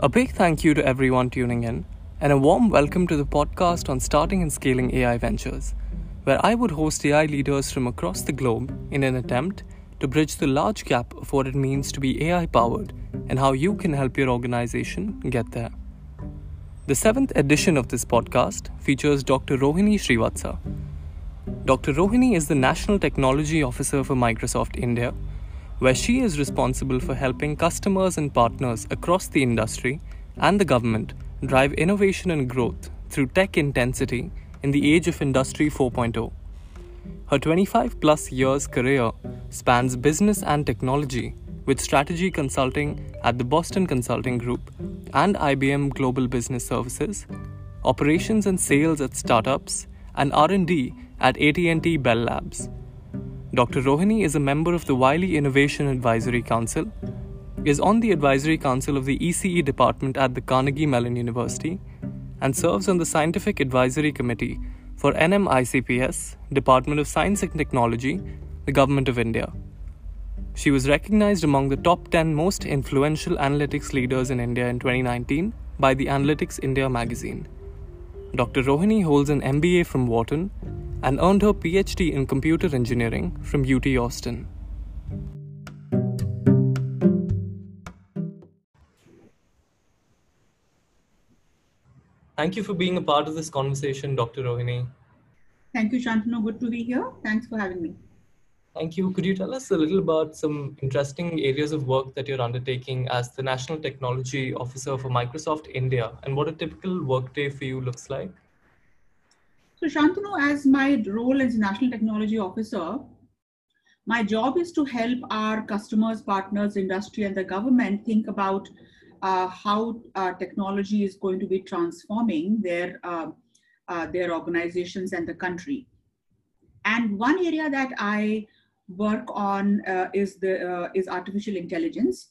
A big thank you to everyone tuning in, and a warm welcome to the podcast on starting and scaling AI ventures, where I would host AI leaders from across the globe in an attempt to bridge the large gap of what it means to be AI powered and how you can help your organization get there. The seventh edition of this podcast features Dr. Rohini Srivatsa. Dr. Rohini is the National Technology Officer for Microsoft India where she is responsible for helping customers and partners across the industry and the government drive innovation and growth through tech intensity in the age of Industry 4.0. Her 25 plus years career spans business and technology with strategy consulting at the Boston Consulting Group and IBM Global Business Services, operations and sales at startups, and R&D at AT&T Bell Labs. Dr. Rohini is a member of the Wiley Innovation Advisory Council, is on the advisory council of the ECE department at the Carnegie Mellon University, and serves on the scientific advisory committee for NMICPS, Department of Science and Technology, the Government of India. She was recognized among the top 10 most influential analytics leaders in India in 2019 by the Analytics India magazine. Dr. Rohini holds an MBA from Wharton and earned her PhD in computer engineering from UT Austin. Thank you for being a part of this conversation, Dr. Rohini. Thank you, Shantanu. Good to be here. Thanks for having me. Thank you. Could you tell us a little about some interesting areas of work that you're undertaking as the National Technology Officer for Microsoft India and what a typical workday for you looks like? So Shantanu, as my role as National Technology Officer, my job is to help our customers, partners, industry, and the government think about uh, how uh, technology is going to be transforming their uh, uh their organizations and the country. And one area that I work on uh, is the uh, is artificial intelligence.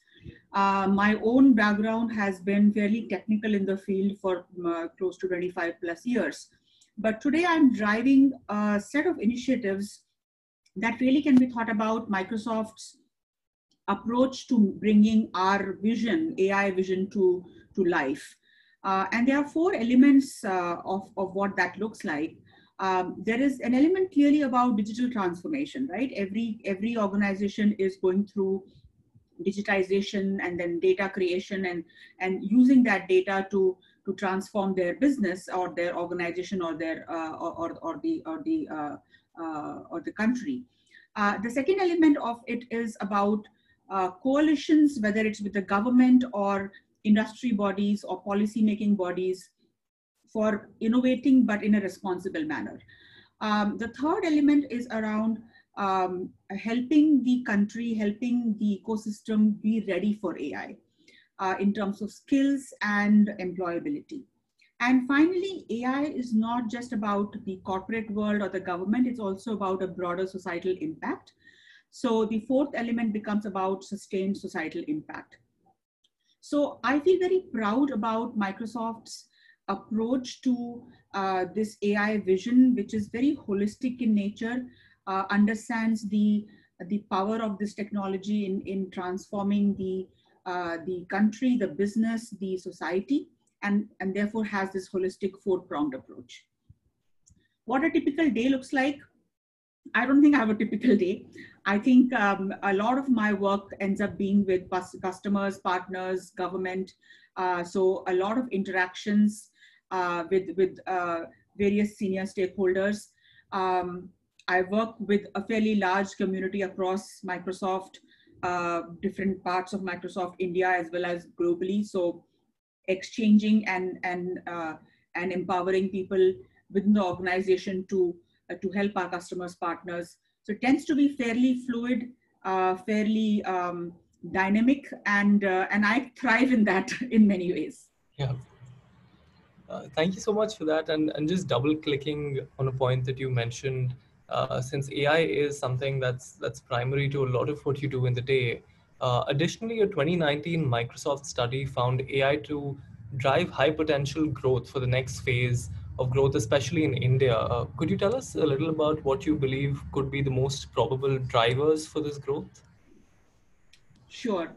my own background has been fairly technical in the field for close to 25 plus years. But today I'm driving a set of initiatives that really can be thought about Microsoft's approach to bringing our vision, AI vision to, to life. Uh, and there are four elements uh, of, of what that looks like. Um, there is an element clearly about digital transformation, right? Every, every organization is going through digitization and then data creation and, and using that data to to transform their business or their organization or their uh, or, or the or the uh, uh, or the country. Uh, the second element of it is about coalitions, whether it's with the government or industry bodies or policy making bodies for innovating but in a responsible manner. Um, the third element is around um, helping the country, helping the ecosystem be ready for AI uh, in terms of skills and employability. And finally, AI is not just about the corporate world or the government, it's also about a broader societal impact. So the fourth element becomes about sustained societal impact. So I feel very proud about Microsoft's approach to uh, this AI vision, which is very holistic in nature, uh, understands the, the power of this technology in, in transforming the uh, the country, the business, the society, and, and therefore has this holistic four-pronged approach. What a typical day looks like, I don't think I have a typical day. I think um, a lot of my work ends up being with customers, partners, government. Uh, so a lot of interactions uh, with, with uh, various senior stakeholders. Um, I work with a fairly large community across Microsoft, uh, different parts of Microsoft India as well as globally. So exchanging and and uh, and empowering people within the organization to uh, to help our customers partners. So it tends to be fairly fluid, uh, fairly um, dynamic, and uh, and I thrive in that in many ways. Yeah. Thank you so much for that. And, and just double clicking on a point that you mentioned, uh, since AI is something that's that's primary to a lot of what you do in the day. Uh, additionally, a 2019 Microsoft study found AI to drive high potential growth for the next phase of growth, especially in India. Uh, could you tell us a little about what you believe could be the most probable drivers for this growth? Sure.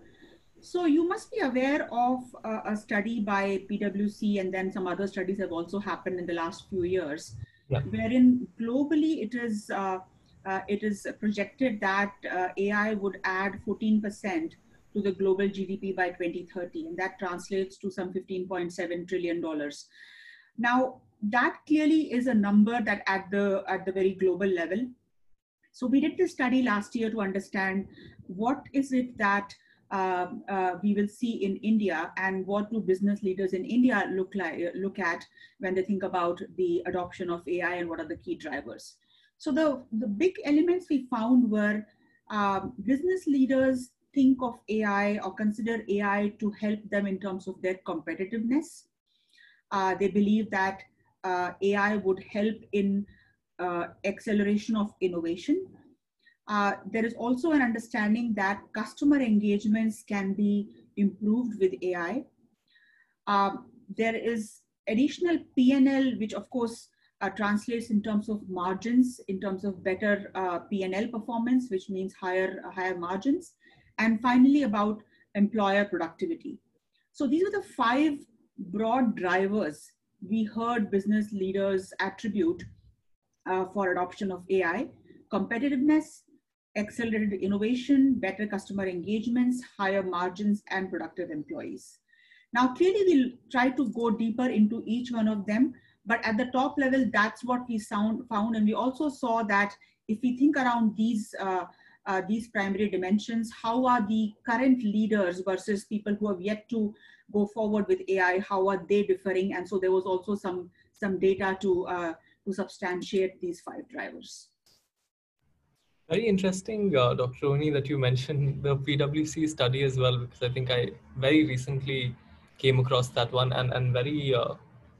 So you must be aware of uh, a study by PwC and then some other studies have also happened in the last few years, yeah. wherein globally it is uh, uh, it is projected that uh, AI would add 14% to the global GDP by 2030, and that translates to some 15.7 trillion dollars. Now, that clearly is a number that at the at the very global level. So we did this study last year to understand what is it that uh, uh, we will see in India and what do business leaders in India look like look at when they think about the adoption of AI and what are the key drivers. So the, the big elements we found were um, business leaders think of AI or consider AI to help them in terms of their competitiveness. Uh, they believe that uh, AI would help in uh, acceleration of innovation. Uh, there is also an understanding that customer engagements can be improved with AI. Um, there is additional PNL, which of course uh, translates in terms of margins, in terms of better uh, PNL performance, which means higher, uh, higher margins. And finally, about employer productivity. So these are the five broad drivers we heard business leaders attribute uh, for adoption of AI competitiveness, accelerated innovation, better customer engagements, higher margins, and productive employees. Now, clearly, we'll try to go deeper into each one of them, but at the top level, that's what we sound, found. And we also saw that if we think around these, uh, uh, these primary dimensions, how are the current leaders versus people who have yet to go forward with AI, how are they differing? And so there was also some, some data to, uh, to substantiate these five drivers. Very interesting, uh, Dr. Rohini, that you mentioned the PwC study as well, because I think I very recently came across that one and, and very uh,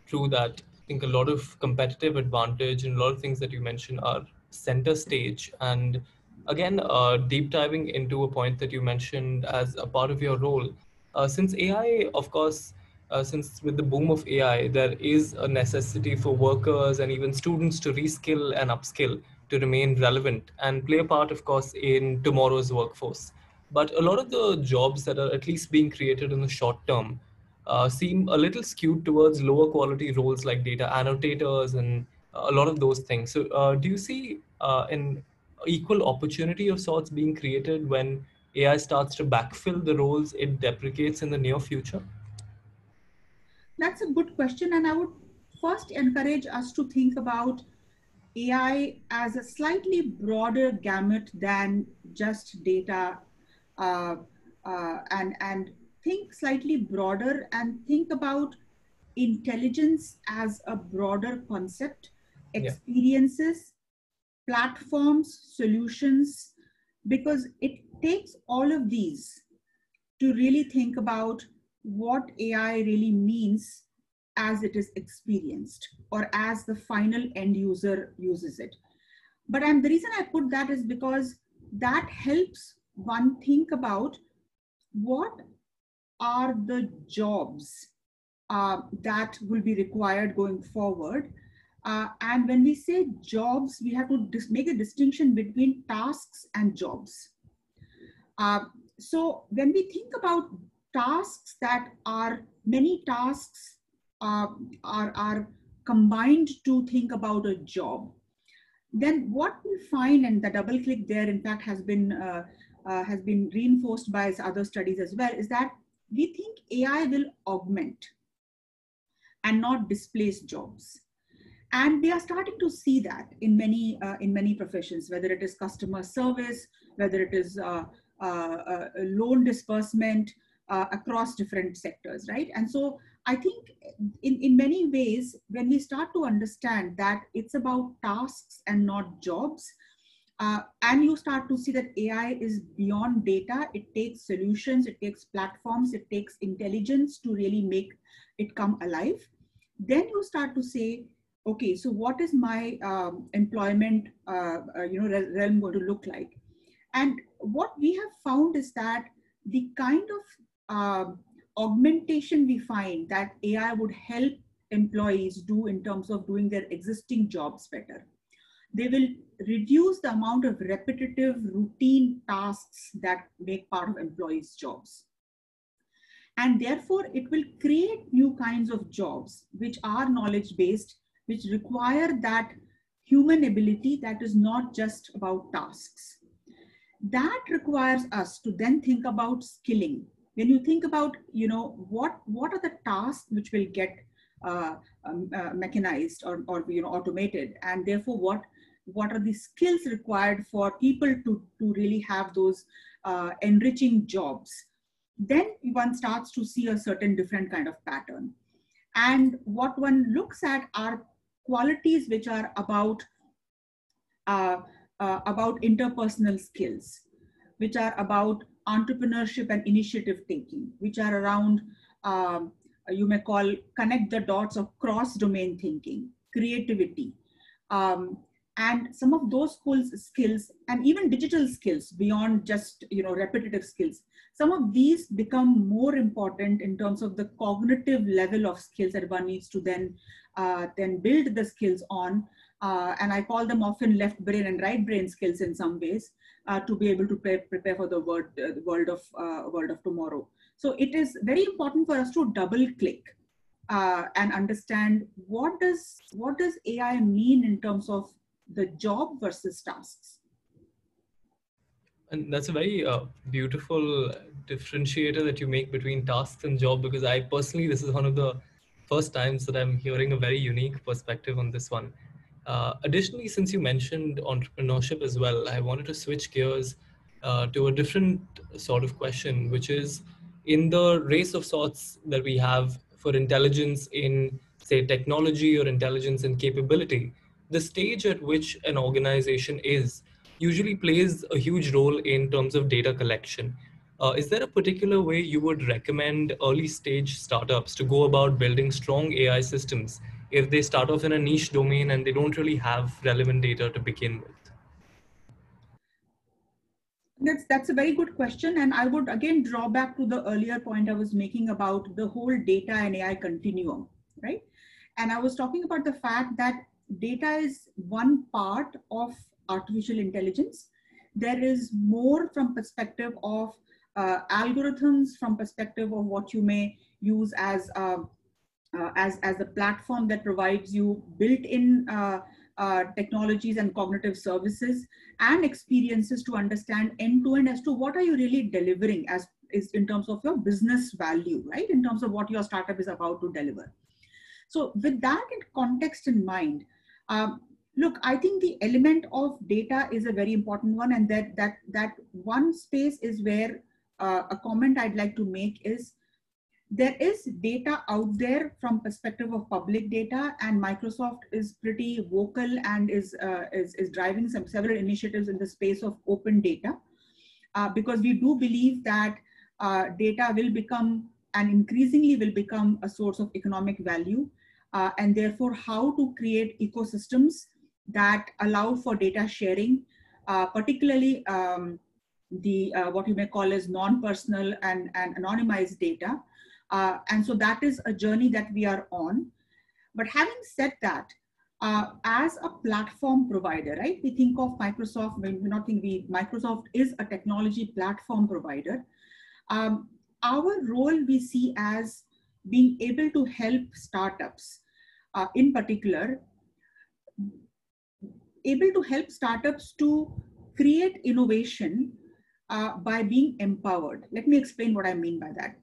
true that I think a lot of competitive advantage and a lot of things that you mentioned are center stage. And again, uh, deep diving into a point that you mentioned as a part of your role, uh, since AI, of course, uh, since with the boom of AI, there is a necessity for workers and even students to reskill and upskill to remain relevant and play a part, of course, in tomorrow's workforce. But a lot of the jobs that are at least being created in the short term uh, seem a little skewed towards lower quality roles like data annotators and a lot of those things. So, uh, do you see uh, an equal opportunity of sorts being created when AI starts to backfill the roles it deprecates in the near future? That's a good question. And I would first encourage us to think about AI as a slightly broader gamut than just data uh, uh, and, and think slightly broader and think about intelligence as a broader concept, experiences, yeah. platforms, solutions, because it takes all of these to really think about what AI really means as it is experienced or as the final end user uses it. But I'm, the reason I put that is because that helps one think about what are the jobs uh, that will be required going forward. Uh, and when we say jobs, we have to make a distinction between tasks and jobs. Uh, so when we think about tasks that are many tasks uh, are, are combined to think about a job, then what we find, and the double click there, in fact, has been uh, uh, has been reinforced by other studies as well, is that we think AI will augment and not displace jobs. And we are starting to see that in many, uh, in many professions, whether it is customer service, whether it is uh, uh, uh loan disbursement uh, across different sectors, right? And so I think in, in many ways, when we start to understand that it's about tasks and not jobs, uh, and you start to see that AI is beyond data. It takes solutions, it takes platforms, it takes intelligence to really make it come alive. Then you start to say, okay, so what is my um, employment, uh, uh, you know, realm going to look like? And what we have found is that the kind of um, augmentation we find that AI would help employees do in terms of doing their existing jobs better they will reduce the amount of repetitive routine tasks that make part of employees' jobs. And therefore, it will create new kinds of jobs which are knowledge based, which require that human ability that is not just about tasks. That requires us to then think about skilling. When you think about, you know, what, what are the tasks which will get uh, um, uh, mechanized or, or, you know, automated, and therefore what, what are the skills required for people to, to really have those uh, enriching jobs, then one starts to see a certain different kind of pattern. And what one looks at are qualities which are about uh, uh, about interpersonal skills, which are about entrepreneurship and initiative taking, which are around um, you may call connect the dots of cross domain thinking, creativity, um, and some of those skills, and even digital skills beyond just you know repetitive skills. Some of these become more important in terms of the cognitive level of skills that one needs to then uh, then build the skills on uh, and i call them often left brain and right brain skills in some ways uh, to be able to pre prepare for the world, uh, world of uh, world of tomorrow so it is very important for us to double click uh, and understand what does what does ai mean in terms of the job versus tasks. And that's a very uh, beautiful differentiator that you make between tasks and job because I personally, this is one of the first times that I'm hearing a very unique perspective on this one. Uh, additionally, since you mentioned entrepreneurship as well, I wanted to switch gears uh, to a different sort of question, which is in the race of sorts that we have for intelligence in, say, technology or intelligence and capability the stage at which an organization is usually plays a huge role in terms of data collection. Uh, is there a particular way you would recommend early stage startups to go about building strong AI systems if they start off in a niche domain and they don't really have relevant data to begin with? That's that's a very good question, and I would again draw back to the earlier point I was making about the whole data and AI continuum, right? And I was talking about the fact that data is one part of artificial intelligence. There is more from perspective of uh, algorithms, from perspective of what you may use as uh, uh, as as a platform that provides you built-in uh, uh, technologies and cognitive services and experiences to understand end-to-end as to what are you really delivering as is in terms of your business value, right? In terms of what your startup is about to deliver. So with that in context in mind, um, look, I think the element of data is a very important one, and that that that one space is where uh, a comment I'd like to make is there is data out there from perspective of public data, and Microsoft is pretty vocal and is uh, is, is driving some several initiatives in the space of open data, uh, because we do believe that uh, data will become and increasingly will become a source of economic value uh, and therefore how to create ecosystems that allow for data sharing, uh, particularly um, the uh, what you may call as non-personal and, and anonymized data. Uh, and so that is a journey that we are on. But having said that, uh, as a platform provider, right? We think of Microsoft, we not think we, Microsoft is a technology platform provider. Um, our role we see as being able to help startups uh, in particular, able to help startups to create innovation uh, by being empowered. Let me explain what I mean by that.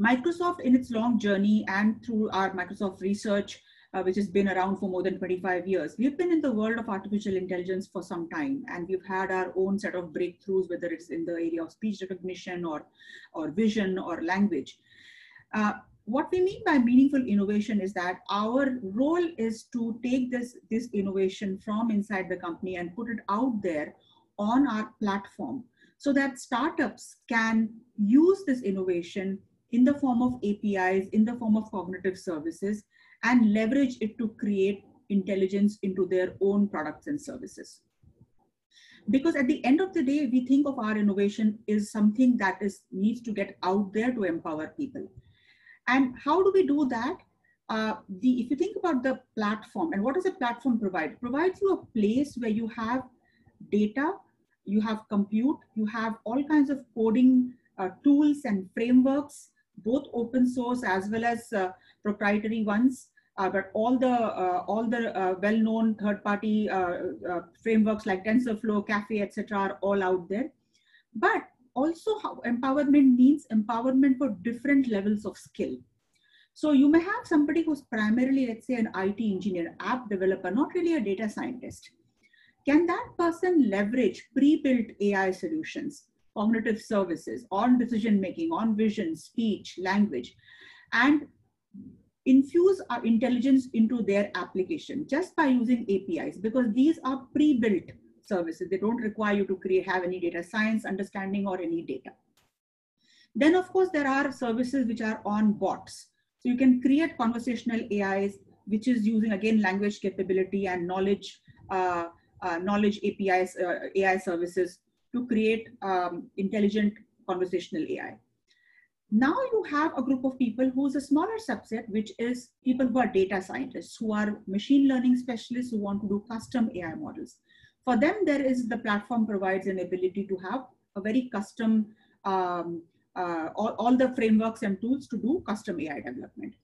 Microsoft, in its long journey and through our Microsoft research, uh, which has been around for more than 25 years, we've been in the world of artificial intelligence for some time, and we've had our own set of breakthroughs, whether it's in the area of speech recognition or, or vision or language. Uh, what we mean by meaningful innovation is that our role is to take this, this innovation from inside the company and put it out there on our platform so that startups can use this innovation in the form of APIs, in the form of cognitive services, and leverage it to create intelligence into their own products and services. Because at the end of the day, we think of our innovation is something that is needs to get out there to empower people. And how do we do that? Uh, the, if you think about the platform and what does a platform provide? It provides you a place where you have data, you have compute, you have all kinds of coding uh, tools and frameworks both open source as well as uh, proprietary ones. Uh, but all the uh, all the well-known third-party frameworks like TensorFlow, Caffe, etc., are all out there. But also, empowerment means empowerment for different levels of skill. So you may have somebody who's primarily, let's say, an IT engineer, app developer, not really a data scientist. Can that person leverage pre-built AI solutions, cognitive services, on decision making, on vision, speech, language, and infuse our intelligence into their application just by using APIs because these are pre-built services. They don't require you to create, have any data science understanding or any data. Then of course, there are services which are on bots. So you can create conversational AIs, which is using again language capability and knowledge, uh, uh, knowledge APIs, uh, AI services to create um, intelligent conversational AI. Now you have a group of people who's a smaller subset, which is people who are data scientists, who are machine learning specialists who want to do custom AI models. For them, there is the platform provides an ability to have a very custom um, uh, all, all the frameworks and tools to do custom AI development.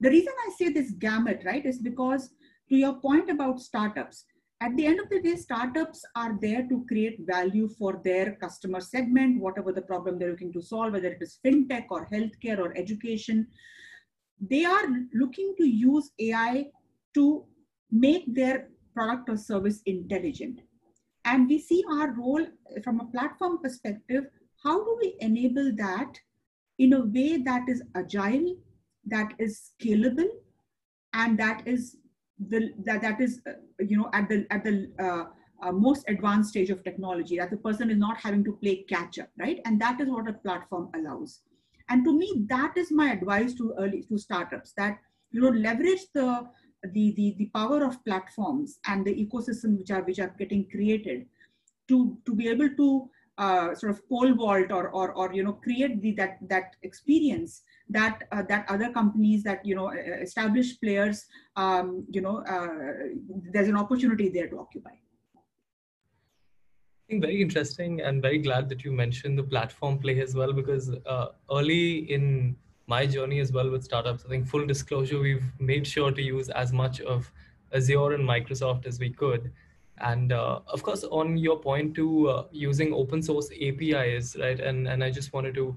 The reason I say this gamut, right, is because to your point about startups, at the end of the day, startups are there to create value for their customer segment, whatever the problem they're looking to solve, whether it is fintech or healthcare or education. They are looking to use AI to make their product or service intelligent. And we see our role from a platform perspective how do we enable that in a way that is agile, that is scalable, and that is the that, that is uh, you know at the at the uh, uh, most advanced stage of technology that the person is not having to play catch up right? And that is what a platform allows. And to me that is my advice to early to startups that you know leverage the the the, the power of platforms and the ecosystem which are which are getting created to to be able to uh, sort of pole vault or, or, or you know create the that that experience that uh, that other companies that you know established players um, you know uh, there's an opportunity there to occupy I think very interesting and very glad that you mentioned the platform play as well because uh, early in my journey as well with startups, I think full disclosure, we've made sure to use as much of Azure and Microsoft as we could. And uh, of course, on your point to uh, using open source APIs, right? And, and I just wanted to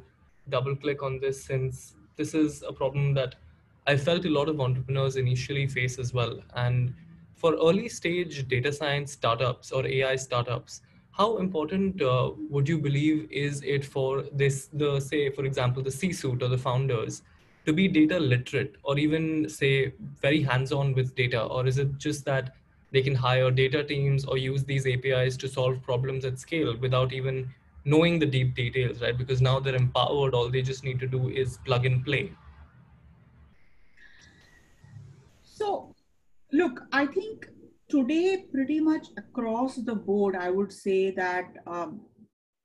double click on this since this is a problem that I felt a lot of entrepreneurs initially face as well. And for early stage data science startups or AI startups, how important uh, would you believe is it for this, the say, for example, the C-suite or the founders to be data literate or even say very hands-on with data? Or is it just that they can hire data teams or use these APIs to solve problems at scale without even knowing the deep details, right? Because now they're empowered, all they just need to do is plug and play. So, look, I think today, pretty much across the board, I would say that um,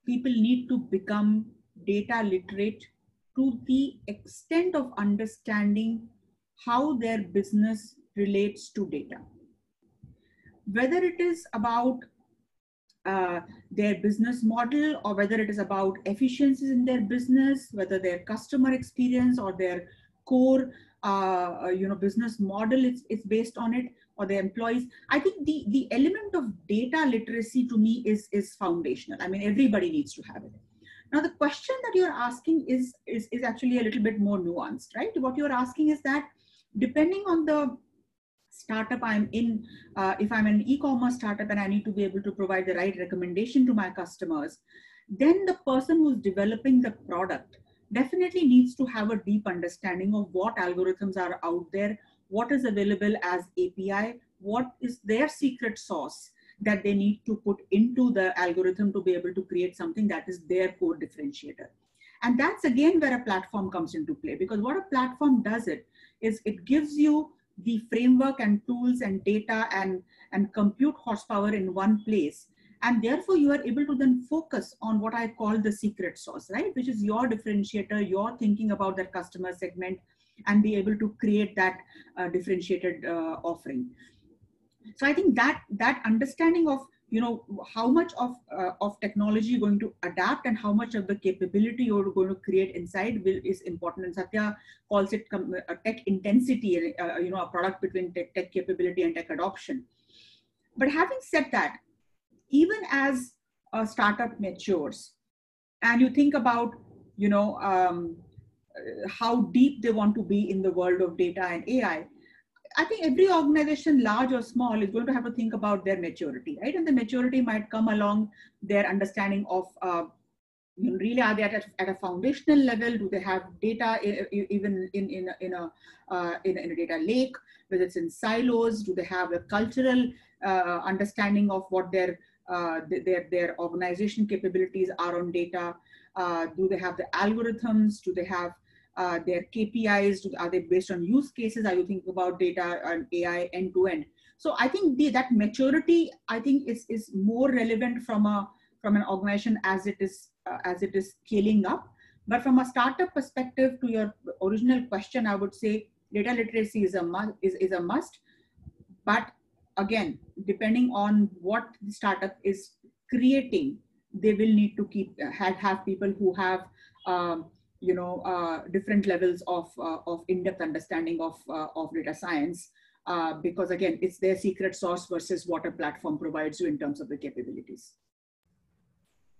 people need to become data literate to the extent of understanding how their business relates to data whether it is about uh, their business model or whether it is about efficiencies in their business, whether their customer experience or their core uh, you know business model is, is based on it or the employees. I think the the element of data literacy to me is is foundational. I mean everybody needs to have it. Now the question that you're asking is is, is actually a little bit more nuanced right? What you're asking is that depending on the startup I'm in, uh, if I'm an e-commerce startup and I need to be able to provide the right recommendation to my customers, then the person who's developing the product definitely needs to have a deep understanding of what algorithms are out there, what is available as API, what is their secret sauce that they need to put into the algorithm to be able to create something that is their core differentiator. And that's again where a platform comes into play because what a platform does it is it gives you the framework and tools and data and, and compute horsepower in one place. And therefore, you are able to then focus on what I call the secret sauce, right? Which is your differentiator, your thinking about that customer segment, and be able to create that uh, differentiated uh, offering. So I think that that understanding of you know how much of uh, of technology you're going to adapt and how much of the capability you're going to create inside will is important. And satya calls it a tech intensity uh, you know a product between tech, tech capability and tech adoption. But having said that even as a startup matures and you think about you know um, how deep they want to be in the world of data and ai I think every organization, large or small, is going to have to think about their maturity, right? And the maturity might come along their understanding of uh, really are they at a, at a, foundational level? Do they have data even in in in a, uh, in, in, a data lake? Whether it's in silos, do they have a cultural uh, understanding of what their uh, their their organization capabilities are on data? Uh, do they have the algorithms? Do they have uh, their KPIs? Are they based on use cases? Are you thinking about data and AI end to end? So I think the, that maturity, I think, is is more relevant from a from an organization as it is uh, as it is scaling up. But from a startup perspective, to your original question, I would say data literacy is a must. Is, is a must. But again, depending on what the startup is creating, they will need to keep have, have people who have um, you know uh, different levels of uh, of in-depth understanding of uh, of data science uh, because again it's their secret sauce versus what a platform provides you in terms of the capabilities.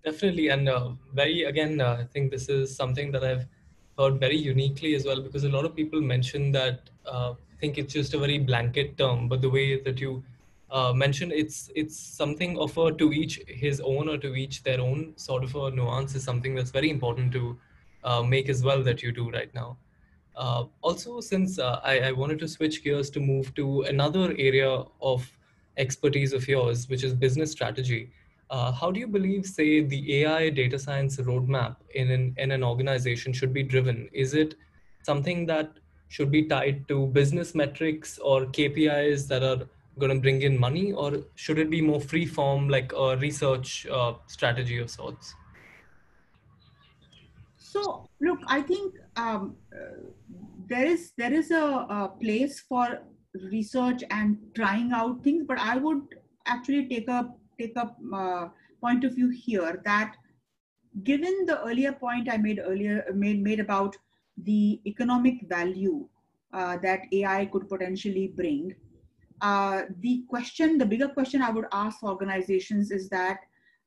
Definitely and uh, very again uh, i think this is something that i've heard very uniquely as well because a lot of people mention that I think it's just a very blanket term but the way that you mentioned it's it's something of a to each his own or to each their own sort of a nuance is something that's very important to make as well that you do right now. Uh, also, since uh, I, I, wanted to switch gears to move to another area of expertise of yours, which is business strategy, uh, how do you believe, say, the AI data science roadmap in an, in an organization should be driven? Is it something that should be tied to business metrics or KPIs that are going to bring in money, or should it be more free form, like a research uh, strategy of sorts? So look, I think um, there is there is a, a, place for research and trying out things, but I would actually take a take a uh, point of view here that given the earlier point I made earlier made made about the economic value uh, that AI could potentially bring, uh, the question, the bigger question I would ask organizations is that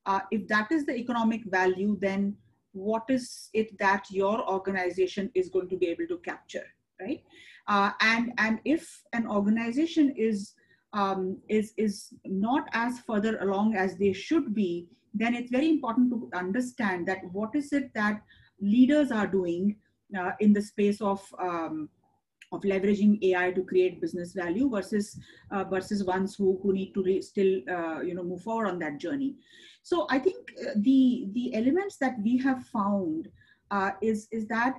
uh, if that is the economic value, then what is it that your organization is going to be able to capture right uh, and and if an organization is um, is is not as further along as they should be then it's very important to understand that what is it that leaders are doing uh, in the space of um, of leveraging AI to create business value versus uh, versus ones who, who need to still uh, you know move forward on that journey. So I think uh, the the elements that we have found uh, is is that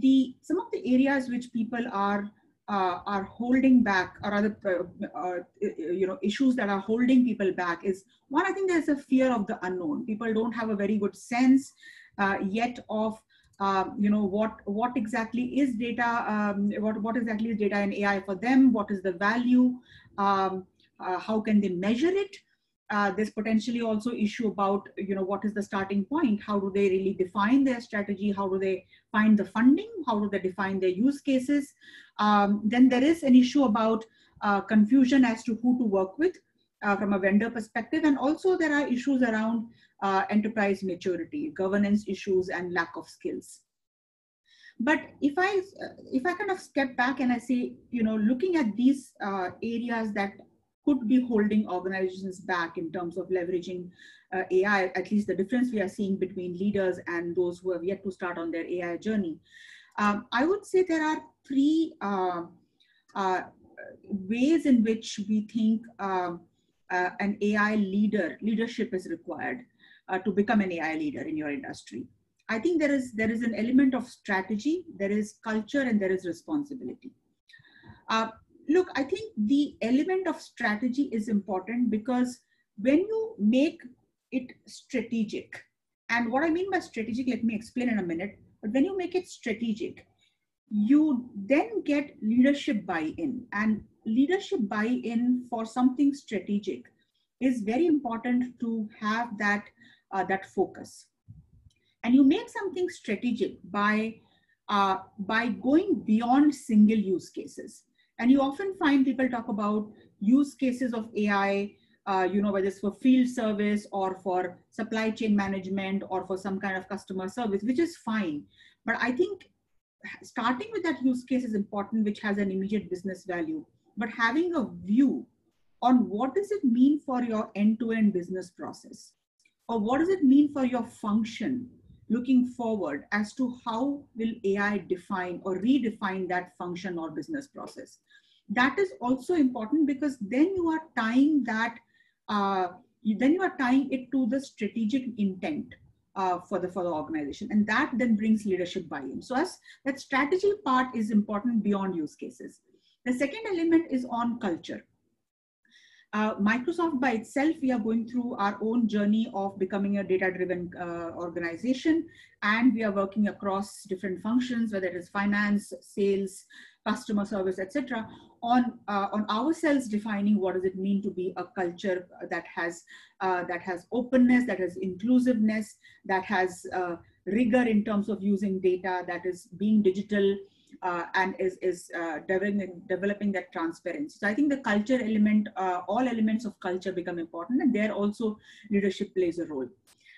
the some of the areas which people are uh, are holding back or other uh, you know issues that are holding people back is one i think there's a fear of the unknown. People don't have a very good sense uh, yet of um, you know what what exactly is data um, what what exactly is data in ai for them? What is the value? Um, uh, how can they measure it uh, there's potentially also issue about you know what is the starting point? How do they really define their strategy? How do they find the funding? How do they define their use cases? Um, then there is an issue about uh, confusion as to who to work with uh, from a vendor perspective. And also there are issues around uh, enterprise maturity, governance issues, and lack of skills. But if I if I kind of step back and I say, you know, looking at these uh, areas that could be holding organizations back in terms of leveraging uh, AI, at least the difference we are seeing between leaders and those who have yet to start on their AI journey. Um, I would say there are three uh, uh, ways in which we think um, uh, an AI leader, leadership is required uh, to become an AI leader in your industry. I think there is there is an element of strategy, there is culture, and there is responsibility. Look, I think the element of strategy is important because when you make it strategic, and what I mean by strategic, let me explain in a minute. But when you make it strategic, you then get leadership buy-in, and leadership buy-in for something strategic is very important to have that, uh, that focus. And you make something strategic by, uh, by going beyond single use cases. And you often find people talk about use cases of AI, uh, you know, whether it's for field service or for supply chain management or for some kind of customer service, which is fine. But I think starting with that use case is important, which has an immediate business value. But having a view on what does it mean for your end-to-end business process, or what does it mean for your function looking forward as to how will AI define or redefine that function or business process. That is also important because then you are tying that, uh, then you are tying it to the strategic intent uh, for the for the organization, and that then brings leadership buy-in. So as that strategy part is important beyond use cases. The second element is on culture. Uh, Microsoft by itself, we are going through our own journey of becoming a data-driven uh, organization, and we are working across different functions, whether it is finance, sales, customer service, etc., on uh, on ourselves defining what does it mean to be a culture that has uh, that has openness, that has inclusiveness, that has uh, rigor in terms of using data, that is being digital, uh, and is, is uh, developing, developing that transparency. So I think the culture element, uh, all elements of culture become important and there also leadership plays a role.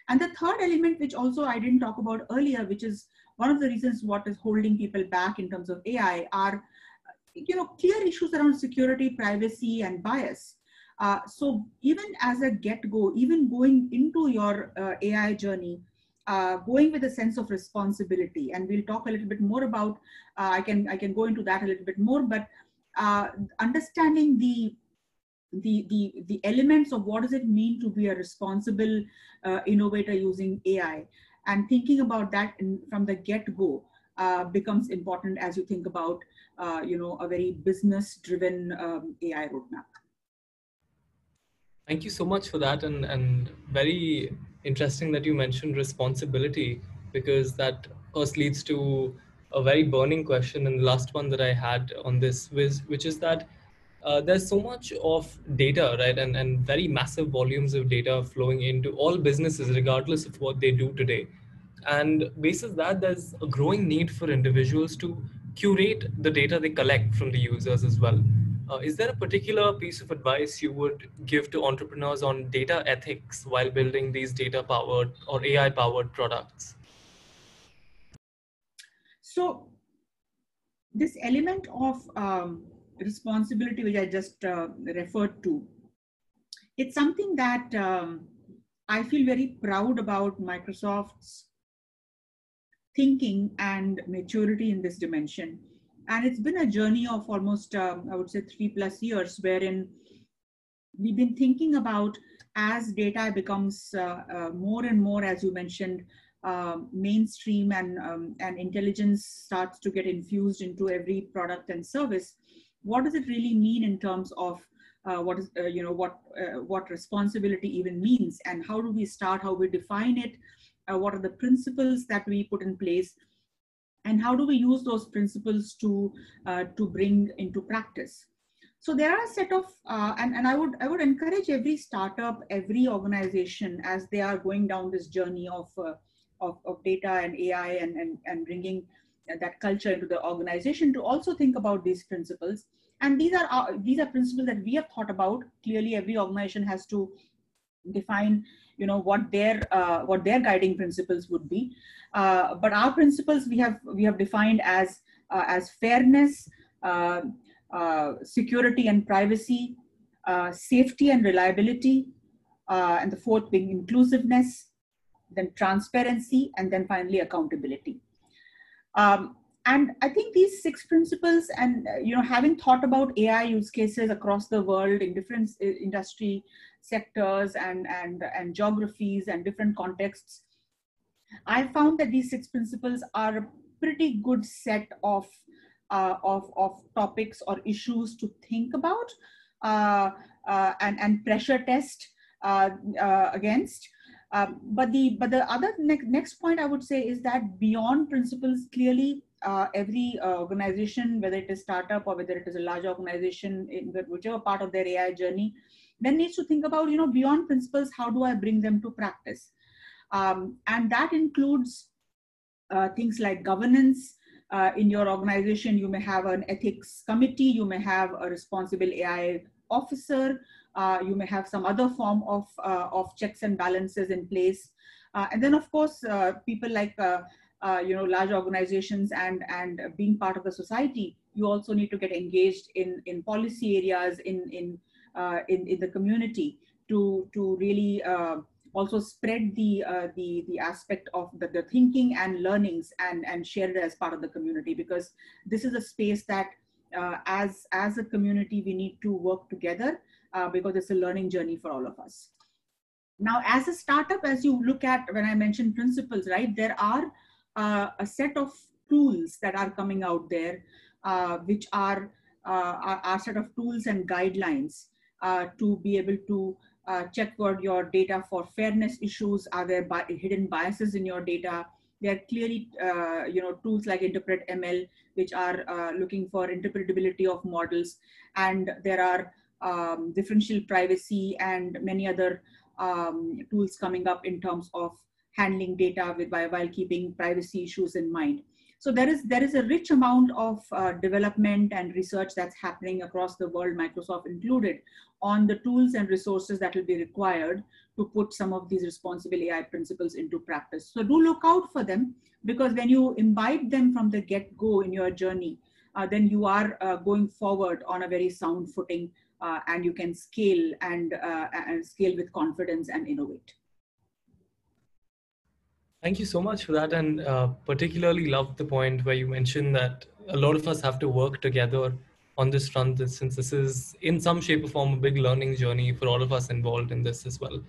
And the third element, which also I didn't talk about earlier, which is one of the reasons what is holding people back in terms of AI are, you know, clear issues around security, privacy, and bias. Uh, so even as a get-go, even going into your uh, AI journey, uh, going with a sense of responsibility. And we'll talk a little bit more about, uh, I, can, I can go into that a little bit more, but uh, understanding the, the, the, the elements of what does it mean to be a responsible uh, innovator using AI and thinking about that in, from the get-go uh, becomes important as you think about, uh, you know, a very business-driven um, AI roadmap. Thank you so much for that and, and very interesting that you mentioned responsibility because that of course leads to a very burning question and the last one that I had on this was which is that uh, there's so much of data right and, and very massive volumes of data flowing into all businesses regardless of what they do today. And basis that there's a growing need for individuals to curate the data they collect from the users as well uh, is there a particular piece of advice you would give to entrepreneurs on data ethics while building these data powered or AI powered products? So, this element of um, responsibility, which I just uh, referred to, it's something that um, I feel very proud about Microsoft's thinking and maturity in this dimension and it's been a journey of almost um, i would say three plus years wherein we've been thinking about as data becomes uh, uh, more and more as you mentioned uh, mainstream and um, and intelligence starts to get infused into every product and service what does it really mean in terms of uh, what is uh, you know what uh, what responsibility even means? And how do we start how we define it? What are the principles that we put in place and how do we use those principles to uh, to bring into practice? So there are a set of uh, and, and i would i would encourage every startup every organization as they are going down this journey of uh, of, of, data and ai and, and and bringing that culture into the organization to also think about these principles. And these are uh, these are principles that we have thought about. Clearly every organization has to define you know what their uh, what their guiding principles would be. Uh, but our principles we have we have defined as uh, as fairness uh, uh, security and privacy uh, safety and reliability and the fourth being inclusiveness then transparency and then finally accountability. Um, and i think these six principles and you know having thought about ai use cases across the world in different industry sectors and, and, and geographies and different contexts, I found that these six principles are a pretty good set of, uh, of, of topics or issues to think about uh, uh, and, and pressure test uh, uh, against. Um, but the but the other ne- next point I would say is that beyond principles, clearly uh, every organization, whether it is startup or whether it is a large organization, in whichever part of their AI journey, then needs to think about, you know, beyond principles, how do I bring them to practice? Um, and that includes uh, things like governance. Uh, in your organization, you may have an ethics committee, you may have a responsible AI officer, uh, you may have some other form of, uh, of checks and balances in place. Uh, and then, of course, uh, people like you know large organizations and and being part of the society, you also need to get engaged in in policy areas in in in, in the community to to really also spread the uh, the the aspect of the, the thinking and learnings and and share it as part of the community because this is a space that uh, as as a community we need to work together uh, because it's a learning journey for all of us. Now as a startup as you look at when i mentioned principles right there are uh, a set of tools that are coming out there uh, which are, uh, are, are set of tools and guidelines to be able to uh, check for your data for fairness issues. Are there bi hidden biases in your data? There are clearly, uh, you know, tools like Interpret ML, which are uh, looking for interpretability of models. And there are um, differential privacy and many other um, tools coming up in terms of handling data with, while keeping privacy issues in mind. So there is there is a rich amount of uh, development and research that's happening across the world, Microsoft included, on the tools and resources that will be required to put some of these responsible AI principles into practice. So do look out for them because when you imbibe them from the get-go in your journey, uh, then you are uh, going forward on a very sound footing uh, and you can scale and, uh, and scale with confidence and innovate. Thank you so much for that, and uh, particularly loved the point where you mentioned that a lot of us have to work together on this front, since this is in some shape or form a big learning journey for all of us involved in this as well.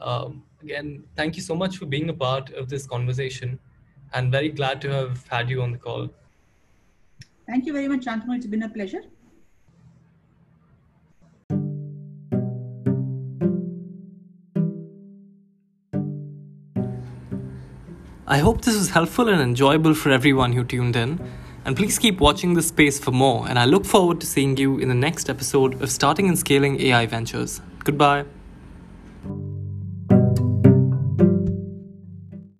Um, again, thank you so much for being a part of this conversation, and very glad to have had you on the call. Thank you very much, Shantanu. It's been a pleasure. I hope this was helpful and enjoyable for everyone who tuned in. And please keep watching this space for more. And I look forward to seeing you in the next episode of Starting and Scaling AI Ventures. Goodbye.